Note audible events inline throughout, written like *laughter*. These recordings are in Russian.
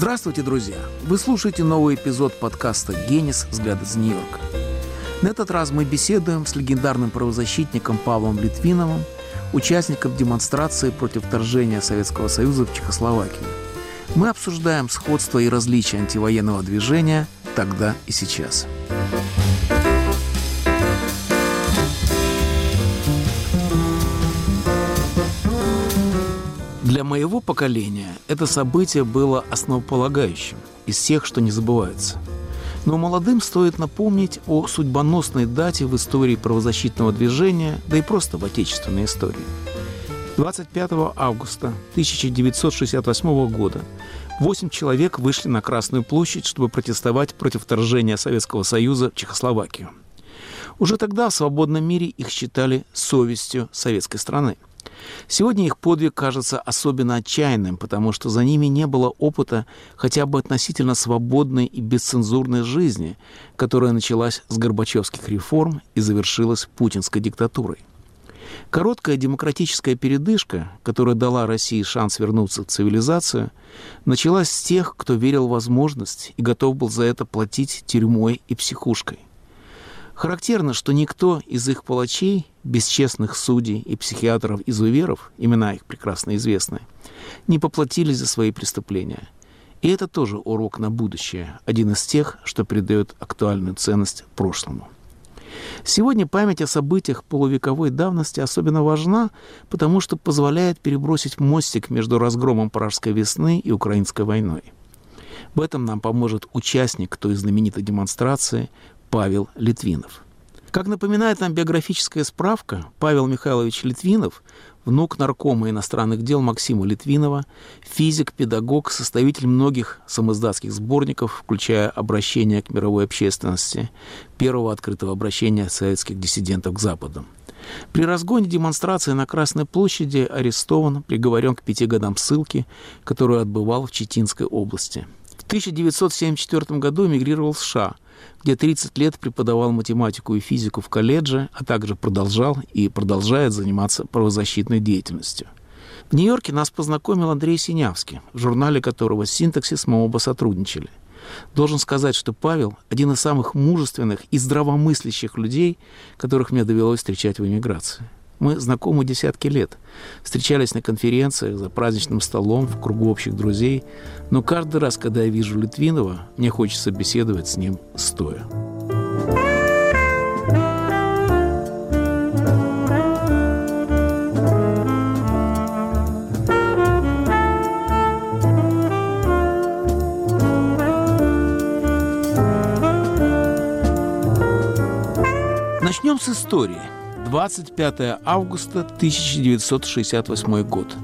Здравствуйте, друзья! Вы слушаете новый эпизод подкаста «Генис. Взгляд из Нью-Йорка». На этот раз мы беседуем с легендарным правозащитником Павлом Литвиновым, участником демонстрации против вторжения Советского Союза в Чехословакию. Мы обсуждаем сходство и различия антивоенного движения тогда и сейчас. Для моего поколения это событие было основополагающим из всех, что не забывается. Но молодым стоит напомнить о судьбоносной дате в истории правозащитного движения, да и просто в отечественной истории. 25 августа 1968 года восемь человек вышли на Красную площадь, чтобы протестовать против вторжения Советского Союза в Чехословакию. Уже тогда в свободном мире их считали совестью советской страны – Сегодня их подвиг кажется особенно отчаянным, потому что за ними не было опыта хотя бы относительно свободной и бесцензурной жизни, которая началась с Горбачевских реформ и завершилась путинской диктатурой. Короткая демократическая передышка, которая дала России шанс вернуться в цивилизацию, началась с тех, кто верил в возможность и готов был за это платить тюрьмой и психушкой. Характерно, что никто из их палачей, бесчестных судей и психиатров-изуверов, имена их прекрасно известны, не поплатились за свои преступления. И это тоже урок на будущее, один из тех, что придает актуальную ценность прошлому. Сегодня память о событиях полувековой давности особенно важна, потому что позволяет перебросить мостик между разгромом Пражской весны и Украинской войной. В этом нам поможет участник той знаменитой демонстрации, Павел Литвинов. Как напоминает нам биографическая справка, Павел Михайлович Литвинов, внук наркома иностранных дел Максима Литвинова, физик, педагог, составитель многих самоиздатских сборников, включая «Обращение к мировой общественности», первого открытого обращения советских диссидентов к Западу. При разгоне демонстрации на Красной площади арестован, приговорен к пяти годам ссылки, которую отбывал в Читинской области. В 1974 году эмигрировал в США – где 30 лет преподавал математику и физику в колледже, а также продолжал и продолжает заниматься правозащитной деятельностью. В Нью-Йорке нас познакомил Андрей Синявский, в журнале которого «Синтаксис» мы оба сотрудничали. Должен сказать, что Павел – один из самых мужественных и здравомыслящих людей, которых мне довелось встречать в эмиграции. Мы знакомы десятки лет. Встречались на конференциях, за праздничным столом, в кругу общих друзей. Но каждый раз, когда я вижу Литвинова, мне хочется беседовать с ним стоя. Начнем с истории. 25 августа 1968 год.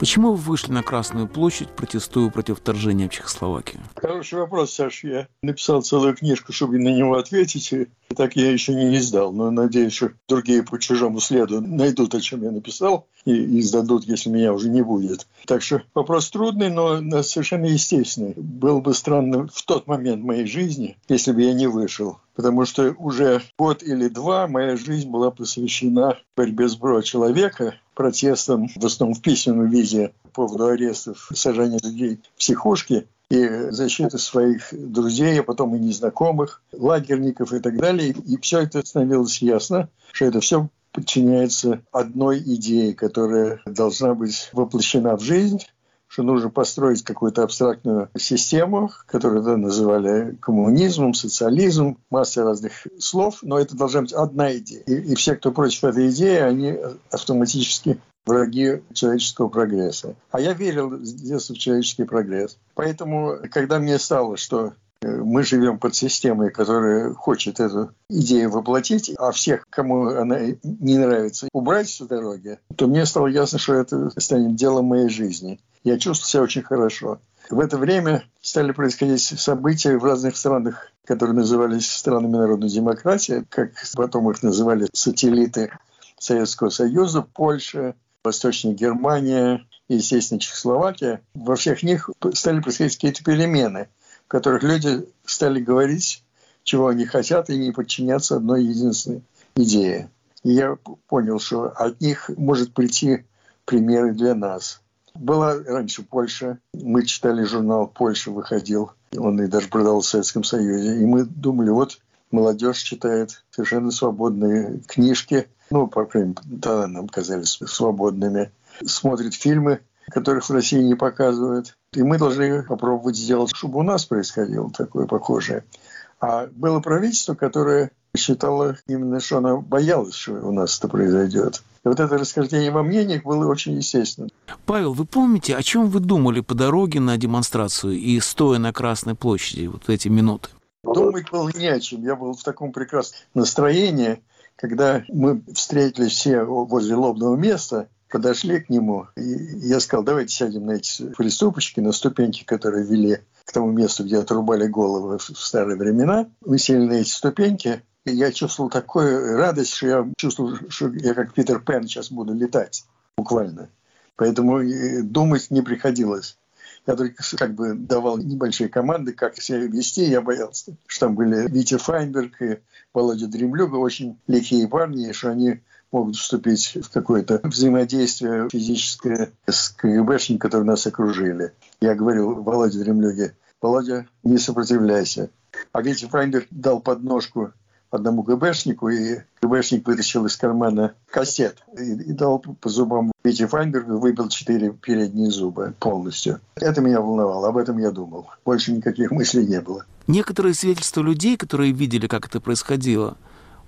Почему вы вышли на Красную площадь, протестуя против вторжения в Чехословакию? Хороший вопрос, Саш. Я написал целую книжку, чтобы на него ответить. И так я еще не издал. Но надеюсь, что другие по чужому следу найдут, о чем я написал, и издадут, если меня уже не будет. Так что вопрос трудный, но совершенно естественный. Было бы странно в тот момент моей жизни, если бы я не вышел потому что уже год или два моя жизнь была посвящена борьбе с бро человека, протестам, в основном в письменном виде по поводу арестов, сажания людей в психушки и защиты своих друзей, а потом и незнакомых, лагерников и так далее. И все это становилось ясно, что это все подчиняется одной идее, которая должна быть воплощена в жизнь, что нужно построить какую-то абстрактную систему, которую да, называли коммунизмом, социализмом, масса разных слов, но это должна быть одна идея. И, и все, кто против этой идеи, они автоматически враги человеческого прогресса. А я верил с детства в человеческий прогресс. Поэтому, когда мне стало, что э, мы живем под системой, которая хочет эту идею воплотить, а всех, кому она не нравится, убрать с дороги, то мне стало ясно, что это станет делом моей жизни. Я чувствовал себя очень хорошо. В это время стали происходить события в разных странах, которые назывались странами народной демократии, как потом их называли сателлиты Советского Союза, Польша, Восточная Германия, естественно, Чехословакия. Во всех них стали происходить какие-то перемены, в которых люди стали говорить, чего они хотят, и не подчиняться одной единственной идее. И я понял, что от них может прийти примеры для нас. Была раньше Польша. Мы читали журнал «Польша» выходил. Он и даже продал в Советском Союзе. И мы думали, вот молодежь читает совершенно свободные книжки. Ну, по крайней мере, тогда нам казались свободными. Смотрит фильмы, которых в России не показывают. И мы должны попробовать сделать, чтобы у нас происходило такое похожее. А было правительство, которое считало именно, что она боялась, что у нас это произойдет. И вот это расхождение во мнениях было очень естественно. Павел, вы помните, о чем вы думали по дороге на демонстрацию и стоя на Красной площади вот эти минуты? Думать было не о чем. Я был в таком прекрасном настроении, когда мы встретились все возле лобного места, подошли к нему, и я сказал, давайте сядем на эти приступочки, на ступеньки, которые вели к тому месту, где отрубали головы в старые времена. Мы сели на эти ступеньки, и я чувствовал такую радость, что я чувствовал, что я как Питер Пен сейчас буду летать, буквально. Поэтому думать не приходилось. Я только как бы давал небольшие команды, как себя вести. Я боялся, что там были Витя Файнберг и Володя Дремлюга, очень лихие парни, что они могут вступить в какое-то взаимодействие физическое с КГБшниками, которые нас окружили. Я говорил Володе Дремлюге, Володя, не сопротивляйся. А Витя Файнберг дал подножку одному ГБшнику, и ГБшник вытащил из кармана кассет и, и дал по зубам Вите Файнбергу, выбил четыре передние зуба полностью. Это меня волновало, об этом я думал. Больше никаких мыслей не было. Некоторые свидетельства людей, которые видели, как это происходило,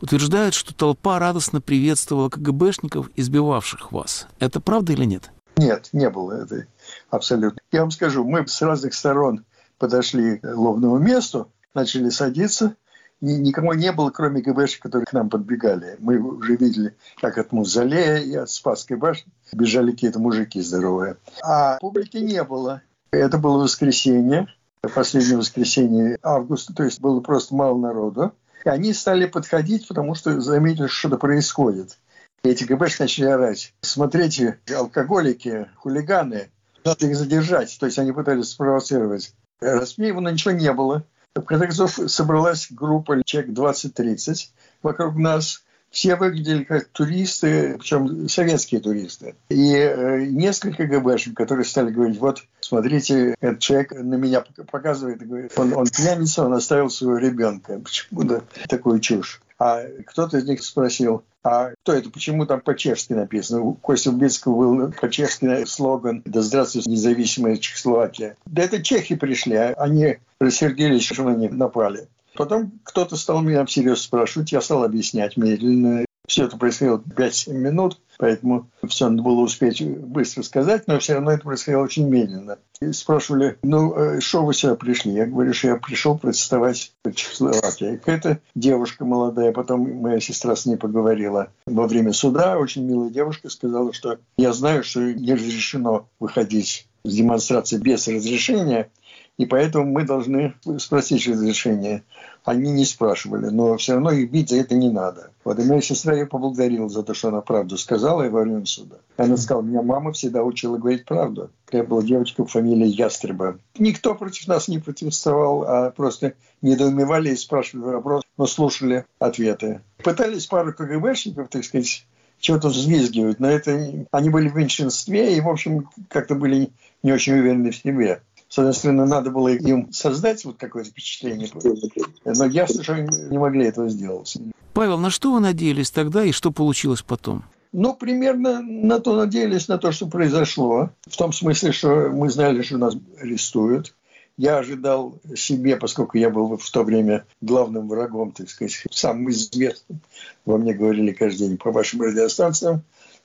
утверждают, что толпа радостно приветствовала КГБшников, избивавших вас. Это правда или нет? Нет, не было это абсолютно. Я вам скажу, мы с разных сторон подошли к лобному месту, начали садиться, никого не было, кроме ГБшек, которые к нам подбегали. Мы уже видели, как от Музалея и от Спасской башни бежали какие-то мужики здоровые. А публики не было. Это было воскресенье, последнее воскресенье августа, то есть было просто мало народу. И они стали подходить, потому что заметили, что что-то происходит. И эти ГБшки начали орать. Смотрите, алкоголики, хулиганы, надо их задержать. То есть они пытались спровоцировать. Рассмеивано ничего не было. В конце концов, собралась группа человек 20-30 вокруг нас. Все выглядели как туристы, причем советские туристы. И э, несколько ГБшек, которые стали говорить, вот, смотрите, этот человек на меня показывает, говорит, он, он пьяница, он оставил своего ребенка. Почему-то такую чушь. А кто-то из них спросил, а кто это, почему там по-чешски написано? У Кости Убицкого был по-чешски слоган «Да здравствует независимая Чехословакия». Да это чехи пришли, а они рассердились, что них напали. Потом кто-то стал меня всерьез спрашивать, я стал объяснять медленно. Все это происходило 5-7 минут, поэтому все надо было успеть быстро сказать, но все равно это происходило очень медленно. И спрашивали, ну, э, что вы сюда пришли? Я говорю, что я пришел протестовать в Чехословакии. Какая-то девушка молодая, потом моя сестра с ней поговорила во время суда, очень милая девушка, сказала, что я знаю, что не разрешено выходить с демонстрации без разрешения, и поэтому мы должны спросить разрешение. Они не спрашивали, но все равно их бить за это не надо. Вот и моя сестра ее поблагодарила за то, что она правду сказала и во время суда. Она сказала, меня мама всегда учила говорить правду. Я была девочка фамилии Ястреба. Никто против нас не протестовал, а просто недоумевали и спрашивали вопрос, но слушали ответы. Пытались пару КГБшников, так сказать, чего-то взвизгивать, но это они были в меньшинстве и, в общем, как-то были не очень уверены в себе. Соответственно, надо было им создать вот какое-то впечатление. Но что они не могли этого сделать. Павел, на что вы надеялись тогда и что получилось потом? Ну, примерно на то надеялись, на то, что произошло. В том смысле, что мы знали, что нас арестуют. Я ожидал себе, поскольку я был в то время главным врагом, так сказать, самым известным. Во мне говорили каждый день по вашим радиостанциям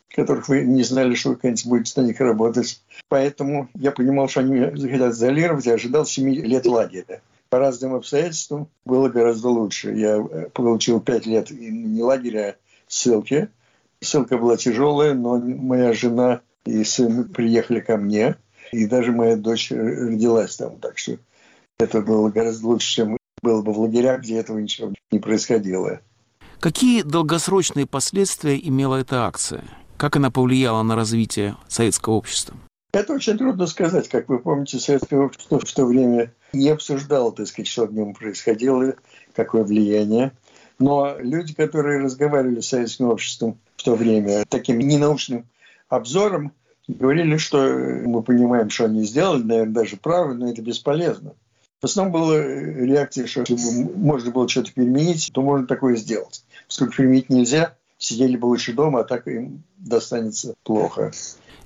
которых вы не знали, что вы когда-нибудь будете на них работать. Поэтому я понимал, что они захотят изолировать, я ожидал 7 лет лагеря. По разным обстоятельствам было гораздо лучше. Я э, получил 5 лет не лагеря, а ссылки. Ссылка была тяжелая, но моя жена и сын приехали ко мне, и даже моя дочь родилась там. Так что это было гораздо лучше, чем было бы в лагерях, где этого ничего не происходило. Какие долгосрочные последствия имела эта акция? Как она повлияла на развитие советского общества? Это очень трудно сказать. Как вы помните, советское общество в то время не обсуждало, так сказать, что в нем происходило, какое влияние. Но люди, которые разговаривали с советским обществом в то время таким ненаучным обзором, говорили, что мы понимаем, что они сделали, наверное, даже правы, но это бесполезно. В основном была реакция, что если бы можно было что-то переменить, то можно такое сделать. Поскольку переменить нельзя, сидели бы лучше дома, а так им достанется плохо.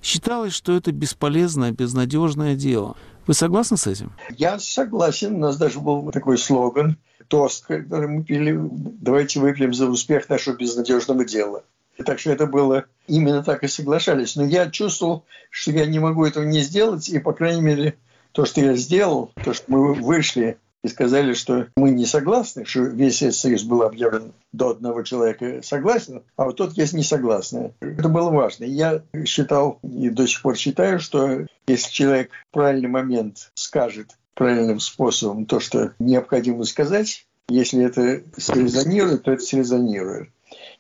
Считалось, что это бесполезное, безнадежное дело. Вы согласны с этим? Я согласен. У нас даже был такой слоган, тост, который мы пили «Давайте выпьем за успех нашего безнадежного дела». Так что это было именно так и соглашались. Но я чувствовал, что я не могу этого не сделать, и, по крайней мере, то, что я сделал, то, что мы вышли и сказали, что мы не согласны, что весь Союз был объявлен до одного человека согласен, а вот тот есть не согласны. Это было важно. Я считал и до сих пор считаю, что если человек в правильный момент скажет правильным способом то, что необходимо сказать, если это срезонирует, то это срезонирует.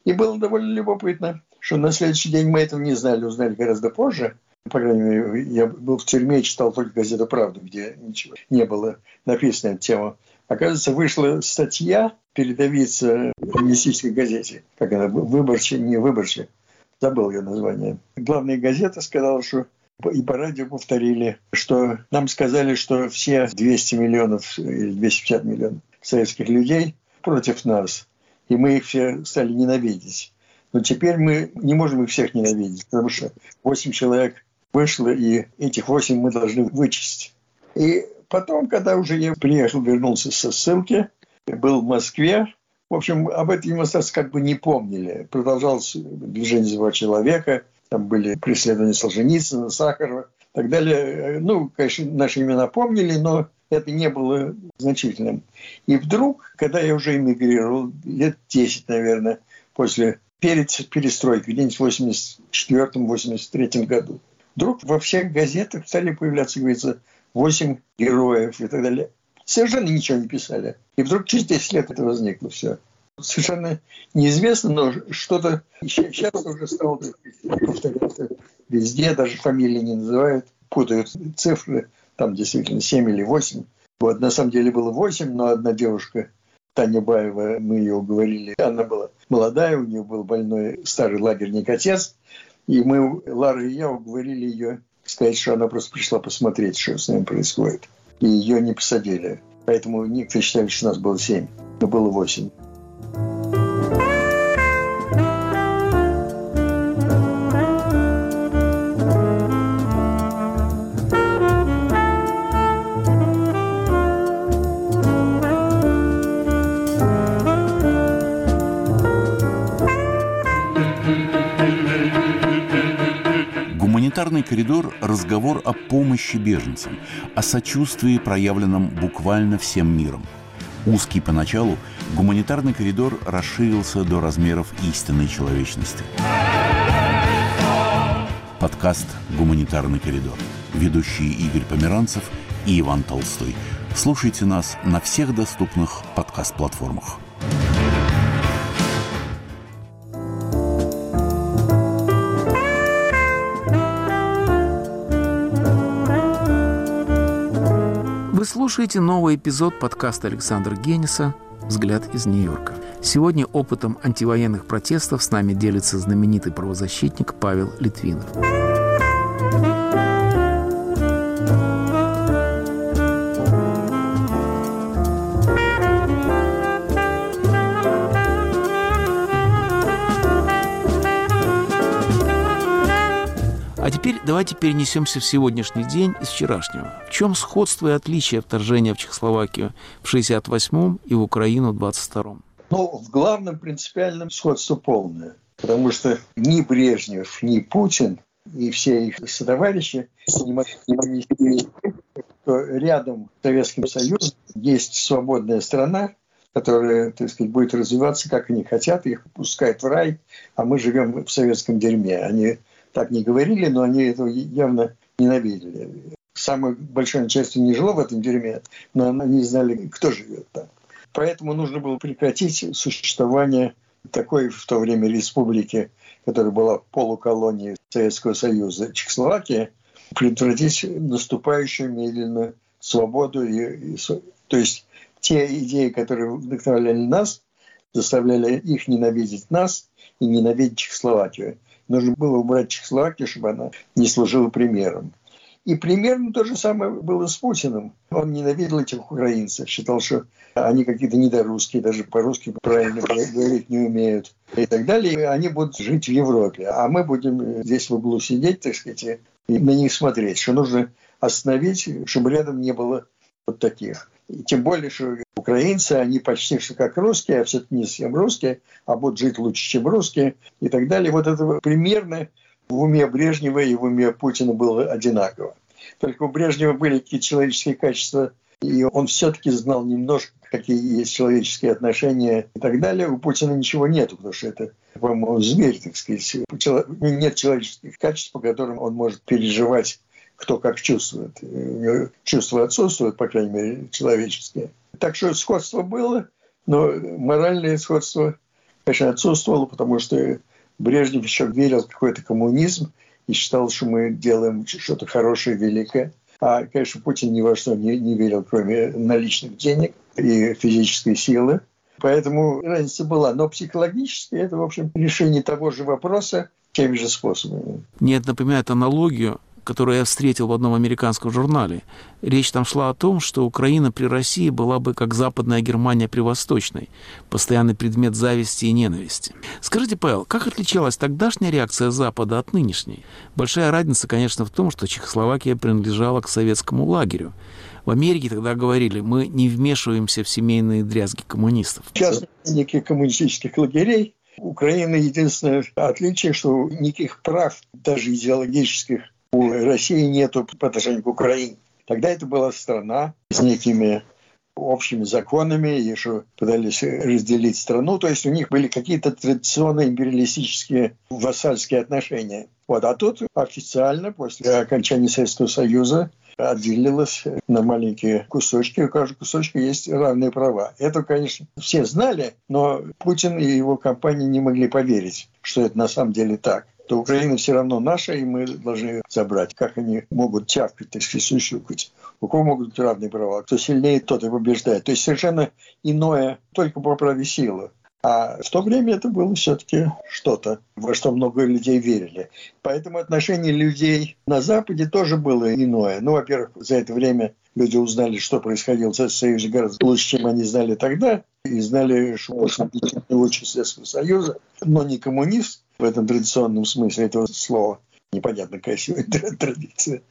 И было довольно любопытно, что на следующий день мы этого не знали, узнали гораздо позже – по крайней мере, я был в тюрьме и читал только газету «Правду», где ничего не было написано на тему. Оказывается, вышла статья передовица в коммунистической газете. Как она? Выборче, не выборче. Забыл ее название. Главная газета сказала, что и по радио повторили, что нам сказали, что все 200 миллионов или 250 миллионов советских людей против нас. И мы их все стали ненавидеть. Но теперь мы не можем их всех ненавидеть, потому что 8 человек вышло, и этих восемь мы должны вычесть. И потом, когда уже я приехал, вернулся со ссылки, был в Москве, в общем, об этом демонстрации как бы не помнили. Продолжалось движение «Два человека», там были преследования Солженицына, Сахарова и так далее. Ну, конечно, наши имена помнили, но это не было значительным. И вдруг, когда я уже эмигрировал, лет 10, наверное, после перед перестройкой, где-нибудь в 84-83 году, Вдруг во всех газетах стали появляться, говорится, 8 героев и так далее. Совершенно ничего не писали. И вдруг через 10 лет это возникло все. Совершенно неизвестно, но что-то сейчас уже стало повторяться везде, даже фамилии не называют, путают цифры, там действительно 7 или 8. Вот, на самом деле было 8, но одна девушка, Таня Баева, мы ее уговорили, она была молодая, у нее был больной старый лагерник отец, и мы, Лара и я, уговорили ее сказать, что она просто пришла посмотреть, что с нами происходит. И ее не посадили. Поэтому некоторые считали, что нас было семь, но было восемь. Гуманитарный коридор – разговор о помощи беженцам, о сочувствии, проявленном буквально всем миром. Узкий поначалу, гуманитарный коридор расширился до размеров истинной человечности. Подкаст «Гуманитарный коридор». Ведущие Игорь Померанцев и Иван Толстой. Слушайте нас на всех доступных подкаст-платформах. Слушаете новый эпизод подкаста Александра Гениса «Взгляд из Нью-Йорка». Сегодня опытом антивоенных протестов с нами делится знаменитый правозащитник Павел Литвинов. Давайте перенесемся в сегодняшний день из вчерашнего. В чем сходство и отличие вторжения в Чехословакию в 68-м и в Украину в 22-м? Ну, в главном принципиальном сходство полное. Потому что ни Брежнев, ни Путин и все их сотоварищи не могли что рядом с Советским Союзом есть свободная страна, которая, так сказать, будет развиваться, как они хотят, их пускают в рай, а мы живем в советском дерьме. Они так не говорили, но они этого явно ненавидели. Самое большое начальство не жило в этом дерьме, но они знали, кто живет там. Поэтому нужно было прекратить существование такой в то время республики, которая была в полуколонии Советского Союза, Чехословакия, предотвратить наступающую медленно свободу. И, и, то есть те идеи, которые вдохновляли нас, заставляли их ненавидеть нас и ненавидеть Чехословакию Нужно было убрать Чехословакию, чтобы она не служила примером. И примерно то же самое было с Путиным. Он ненавидел этих украинцев, считал, что они какие-то недорусские, даже по-русски правильно говорить не умеют и так далее. И они будут жить в Европе, а мы будем здесь в углу сидеть, так сказать, и на них смотреть, что нужно остановить, чтобы рядом не было вот таких. И тем более, что украинцы, они почти что как русские, а все-таки не совсем русские, а будут жить лучше, чем русские и так далее. Вот это примерно в уме Брежнева и в уме Путина было одинаково. Только у Брежнева были какие-то человеческие качества, и он все-таки знал немножко, какие есть человеческие отношения и так далее. У Путина ничего нет, потому что это, по-моему, зверь, так сказать. Нет человеческих качеств, по которым он может переживать кто как чувствует. Чувства отсутствуют, по крайней мере, человеческие. Так что сходство было, но моральное сходство, конечно, отсутствовало, потому что Брежнев еще верил в какой-то коммунизм и считал, что мы делаем что-то хорошее, великое. А, конечно, Путин ни во что не, не верил, кроме наличных денег и физической силы. Поэтому разница была. Но психологически это, в общем, решение того же вопроса теми же способами. Мне это напоминает аналогию которую я встретил в одном американском журнале. Речь там шла о том, что Украина при России была бы как Западная Германия при Восточной, постоянный предмет зависти и ненависти. Скажите, Павел, как отличалась тогдашняя реакция Запада от нынешней? Большая разница, конечно, в том, что Чехословакия принадлежала к советскому лагерю. В Америке тогда говорили, мы не вмешиваемся в семейные дрязги коммунистов. Сейчас никаких коммунистических лагерей. Украина единственное отличие, что никаких прав, даже идеологических, у России нету по отношению к Украине. Тогда это была страна с некими общими законами, что пытались разделить страну. То есть у них были какие-то традиционные империалистические вассальские отношения. Вот. А тут официально, после окончания Советского Союза, отделилось на маленькие кусочки. У каждого кусочка есть равные права. Это, конечно, все знали, но Путин и его компания не могли поверить, что это на самом деле так то Украина все равно наша, и мы должны забрать. Как они могут чавкать, так сказать, сущукать? У кого могут равные права? Кто сильнее, тот и побеждает. То есть совершенно иное только по праве силы. А в то время это было все-таки что-то, во что много людей верили. Поэтому отношение людей на Западе тоже было иное. Ну, во-первых, за это время люди узнали, что происходило в Союзе гораздо лучше, чем они знали тогда. И знали, что Путин лучше Советского Союза, но не коммунист в этом традиционном смысле этого слова. Непонятно, сегодня *laughs* традиция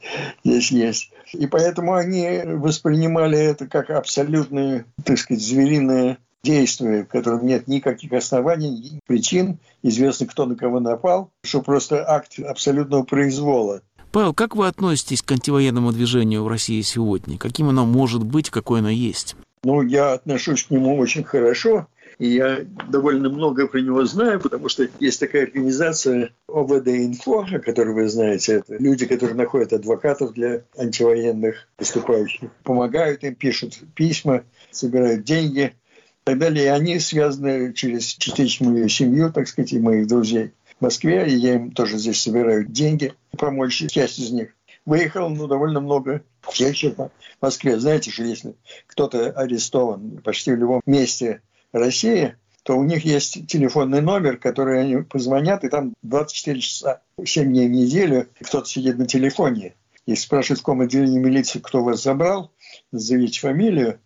здесь есть. И поэтому они воспринимали это как абсолютное, так сказать, звериное действие, в котором нет никаких оснований, причин, известно, кто на кого напал, что просто акт абсолютного произвола. Павел, как вы относитесь к антивоенному движению в России сегодня? Каким оно может быть, какое оно есть? Ну, я отношусь к нему очень хорошо. И я довольно много про него знаю, потому что есть такая организация ОВД-инфо, о которой вы знаете. Это люди, которые находят адвокатов для антивоенных выступающих, помогают им, пишут письма, собирают деньги и так далее. И они связаны через частично мою семью, так сказать, и моих друзей в Москве, и я им тоже здесь собираю деньги, помочь часть из них. Выехал, ну, довольно много всех в Москве. Знаете, что если кто-то арестован почти в любом месте России, то у них есть телефонный номер, который они позвонят, и там 24 часа, 7 дней в неделю кто-то сидит на телефоне. И спрашивает в каком отделении милиции, кто вас забрал, назовите фамилию,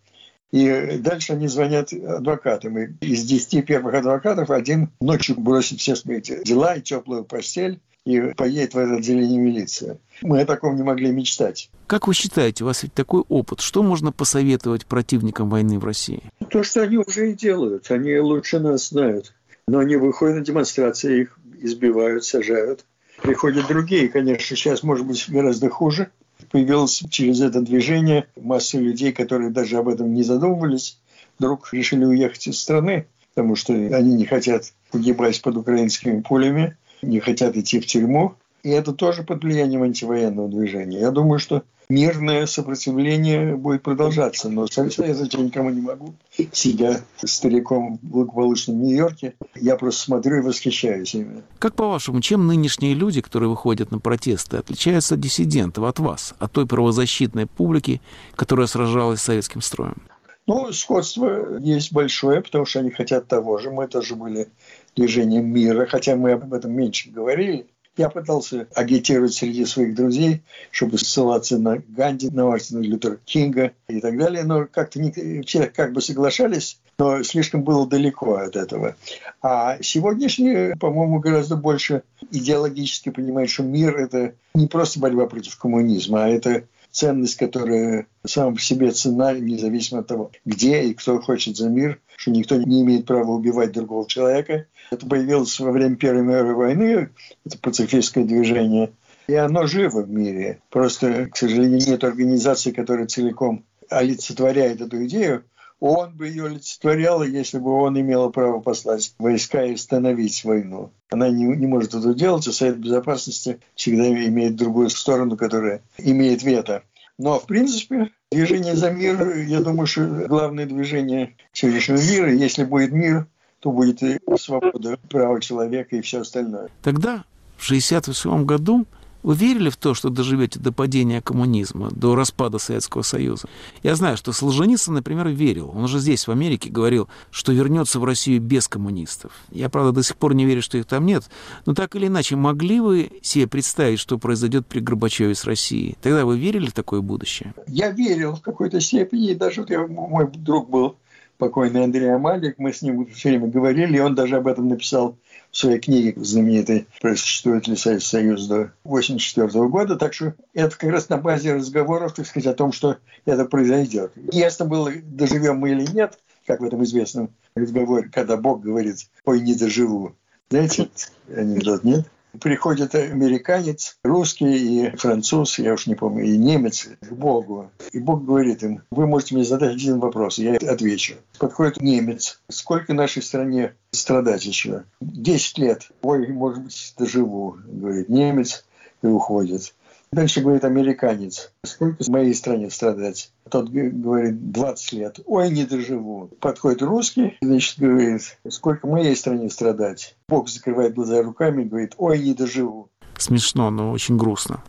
и дальше они звонят адвокатам. И из 10 первых адвокатов один ночью бросит все свои дела и теплую постель и поедет в это отделение милиции. Мы о таком не могли мечтать. Как вы считаете, у вас ведь такой опыт, что можно посоветовать противникам войны в России? То, что они уже и делают. Они лучше нас знают. Но они выходят на демонстрации, их избивают, сажают. Приходят другие, конечно, сейчас может быть гораздо хуже. Появилось через это движение масса людей, которые даже об этом не задумывались, вдруг решили уехать из страны, потому что они не хотят погибать под украинскими пулями не хотят идти в тюрьму. И это тоже под влиянием антивоенного движения. Я думаю, что мирное сопротивление будет продолжаться. Но советовать я никому не могу. Сидя стариком в благополучном Нью-Йорке, я просто смотрю и восхищаюсь ими. Как по-вашему, чем нынешние люди, которые выходят на протесты, отличаются от диссидентов, от вас, от той правозащитной публики, которая сражалась с советским строем? Ну, сходство есть большое, потому что они хотят того же. Мы тоже были движением мира, хотя мы об этом меньше говорили. Я пытался агитировать среди своих друзей, чтобы ссылаться на Ганди, на Мартина Лютера Кинга и так далее, но как-то не, все как бы соглашались, но слишком было далеко от этого. А сегодняшние, по-моему, гораздо больше идеологически понимают, что мир – это не просто борьба против коммунизма, а это ценность, которая сама по себе цена, независимо от того, где и кто хочет за мир, что никто не имеет права убивать другого человека. Это появилось во время Первой мировой войны, это пацифистское движение, и оно живо в мире. Просто, к сожалению, нет организации, которая целиком олицетворяет эту идею, он бы ее олицетворял, если бы он имел право послать войска и остановить войну. Она не, не может это делать, а Совет Безопасности всегда имеет другую сторону, которая имеет вето. Но, в принципе, движение за мир, я думаю, что главное движение сегодняшнего мира. Если будет мир, то будет и свобода, право человека и все остальное. Тогда, в 1968 году, вы верили в то, что доживете до падения коммунизма, до распада Советского Союза? Я знаю, что Солженицын, например, верил. Он уже здесь, в Америке, говорил, что вернется в Россию без коммунистов. Я, правда, до сих пор не верю, что их там нет. Но так или иначе, могли вы себе представить, что произойдет при Горбачеве с Россией? Тогда вы верили в такое будущее? Я верил в какой-то степени. Даже вот я, мой друг был покойный Андрей Амалик, мы с ним все время говорили, и он даже об этом написал в своей книге знаменитой «Существует ли Союз до 1984 года». Так что это как раз на базе разговоров, так сказать, о том, что это произойдет. Ясно было, доживем мы или нет, как в этом известном разговоре, когда Бог говорит «Ой, не доживу». Знаете, анекдот, нет? Приходит американец, русский и француз, я уж не помню, и немец к Богу. И Бог говорит им, вы можете мне задать один вопрос, я отвечу. Подходит немец, сколько нашей стране страдать еще? Десять лет. Ой, может быть, доживу, говорит немец и уходит. Дальше говорит американец. Сколько в моей стране страдать? Тот говорит, 20 лет. Ой, не доживу. Подходит русский, значит, говорит, сколько в моей стране страдать? Бог закрывает глаза руками и говорит, ой, не доживу. Смешно, но очень грустно.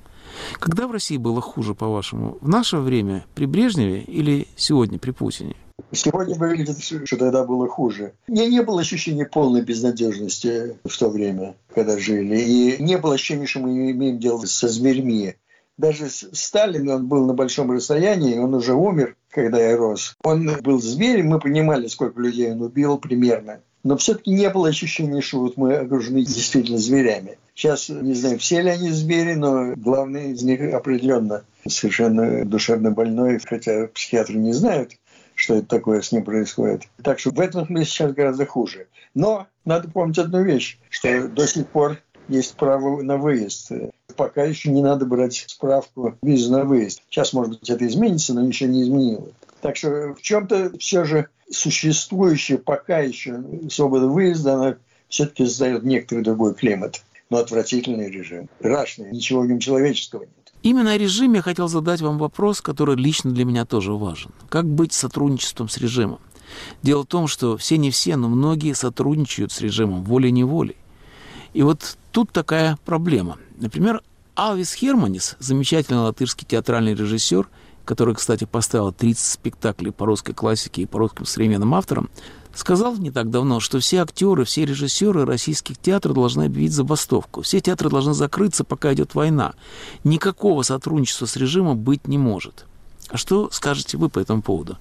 Когда в России было хуже, по-вашему? В наше время при Брежневе или сегодня при Путине? Сегодня выглядит, что тогда было хуже. Не, не было ощущения полной безнадежности в то время, когда жили. И не было ощущения, что мы имеем дело со зверьми. Даже Сталин, он был на большом расстоянии, он уже умер, когда я рос. Он был зверем, мы понимали, сколько людей он убил примерно. Но все-таки не было ощущения, что вот мы окружены действительно зверями. Сейчас не знаю, все ли они звери, но главный из них определенно совершенно душевно больной, хотя психиатры не знают что это такое с ним происходит. Так что в этом смысле сейчас гораздо хуже. Но надо помнить одну вещь, что до сих пор есть право на выезд. Пока еще не надо брать справку визу на выезд. Сейчас, может быть, это изменится, но ничего не изменилось. Так что в чем-то все же существующая пока еще свобода выезда, она все-таки создает некоторый другой климат. Но отвратительный режим. Страшный, ничего в нем человеческого нет. Именно о режиме я хотел задать вам вопрос, который лично для меня тоже важен. Как быть сотрудничеством с режимом? Дело в том, что все не все, но многие сотрудничают с режимом волей-неволей. И вот тут такая проблема. Например, Алвис Херманис, замечательный латышский театральный режиссер, который, кстати, поставил 30 спектаклей по русской классике и по русским современным авторам, сказал не так давно, что все актеры, все режиссеры российских театров должны объявить забастовку. Все театры должны закрыться, пока идет война. Никакого сотрудничества с режимом быть не может. А что скажете вы по этому поводу?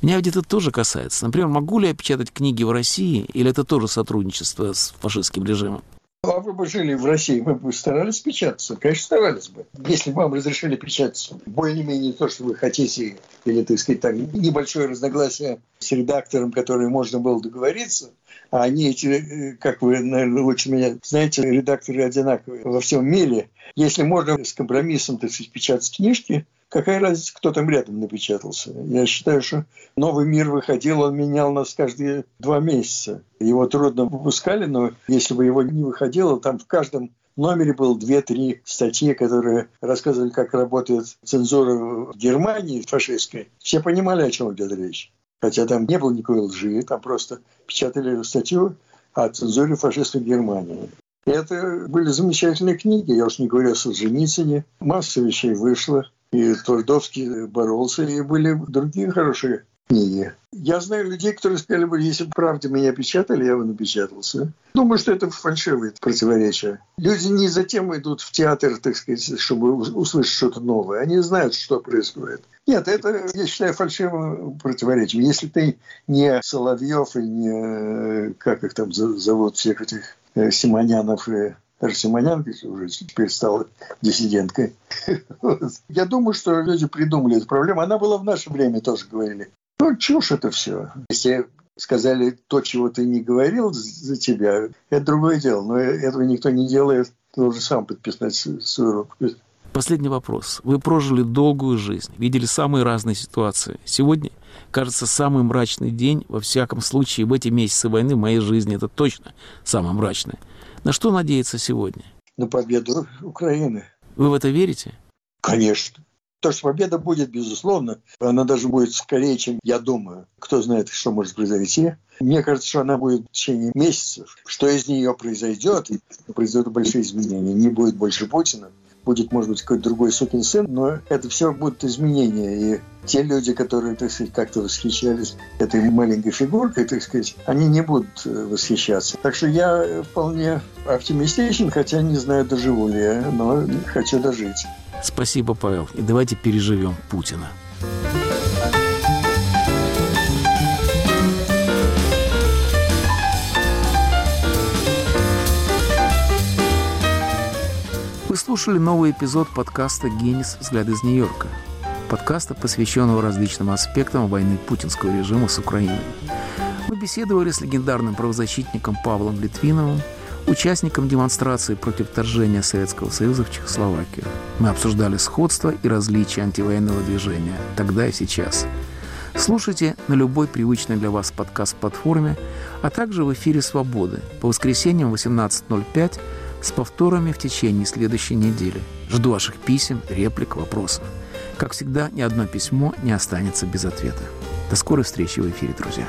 Меня ведь это тоже касается. Например, могу ли я печатать книги в России, или это тоже сотрудничество с фашистским режимом? А вы бы жили в России, вы бы старались печататься? Конечно, старались бы. Если бы вам разрешили печататься более-менее то, что вы хотите, или, так сказать, так, небольшое разногласие с редактором, который можно было договориться, а они эти, э, как вы, наверное, лучше меня знаете, редакторы одинаковые во всем мире. Если можно с компромиссом, так сказать, печатать книжки, Какая разница, кто там рядом напечатался? Я считаю, что новый мир выходил, он менял нас каждые два месяца. Его трудно выпускали, но если бы его не выходило, там в каждом номере было две-три статьи, которые рассказывали, как работает цензура в Германии фашистской. Все понимали, о чем идет речь. Хотя там не было никакой лжи, там просто печатали статью о цензуре фашистской Германии. Это были замечательные книги, я уж не говорю о Солженицыне. Масса вещей вышло. И Твардовский боролся, и были другие хорошие книги. Я знаю людей, которые сказали бы, если бы правда меня печатали, я бы напечатался. Думаю, что это фальшивые противоречия. Люди не затем идут в театр, так сказать, чтобы услышать что-то новое. Они знают, что происходит. Нет, это, я считаю, фальшивым противоречием. Если ты не Соловьев и не, как их там зовут, всех этих э, Симонянов и Арсимонян, уже теперь стала диссиденткой. *laughs* Я думаю, что люди придумали эту проблему. Она была в наше время, тоже говорили. Ну, чушь это все. Если сказали то, чего ты не говорил за тебя, это другое дело. Но этого никто не делает. Ты должен сам подписать свою рукопись. Последний вопрос. Вы прожили долгую жизнь, видели самые разные ситуации. Сегодня, кажется, самый мрачный день, во всяком случае, в эти месяцы войны в моей жизни, это точно самое мрачное. На что надеяться сегодня? На победу Украины. Вы в это верите? Конечно. То, что победа будет, безусловно, она даже будет скорее, чем я думаю. Кто знает, что может произойти. Мне кажется, что она будет в течение месяцев. Что из нее произойдет, произойдут большие изменения. Не будет больше Путина, будет, может быть, какой-то другой сукин сын, но это все будут изменения. И те люди, которые, так сказать, как-то восхищались этой маленькой фигуркой, так сказать, они не будут э, восхищаться. Так что я вполне оптимистичен, хотя не знаю, доживу ли я, но хочу дожить. Спасибо, Павел. И давайте переживем Путина. Вы слушали новый эпизод подкаста «Генис. Взгляд из Нью-Йорка». Подкаста, посвященного различным аспектам войны путинского режима с Украиной. Мы беседовали с легендарным правозащитником Павлом Литвиновым, участником демонстрации против вторжения Советского Союза в Чехословакию. Мы обсуждали сходство и различия антивоенного движения тогда и сейчас. Слушайте на любой привычной для вас подкаст-платформе, а также в эфире «Свободы» по воскресеньям 18.05 с повторами в течение следующей недели. Жду ваших писем, реплик, вопросов. Как всегда, ни одно письмо не останется без ответа. До скорой встречи в эфире, друзья.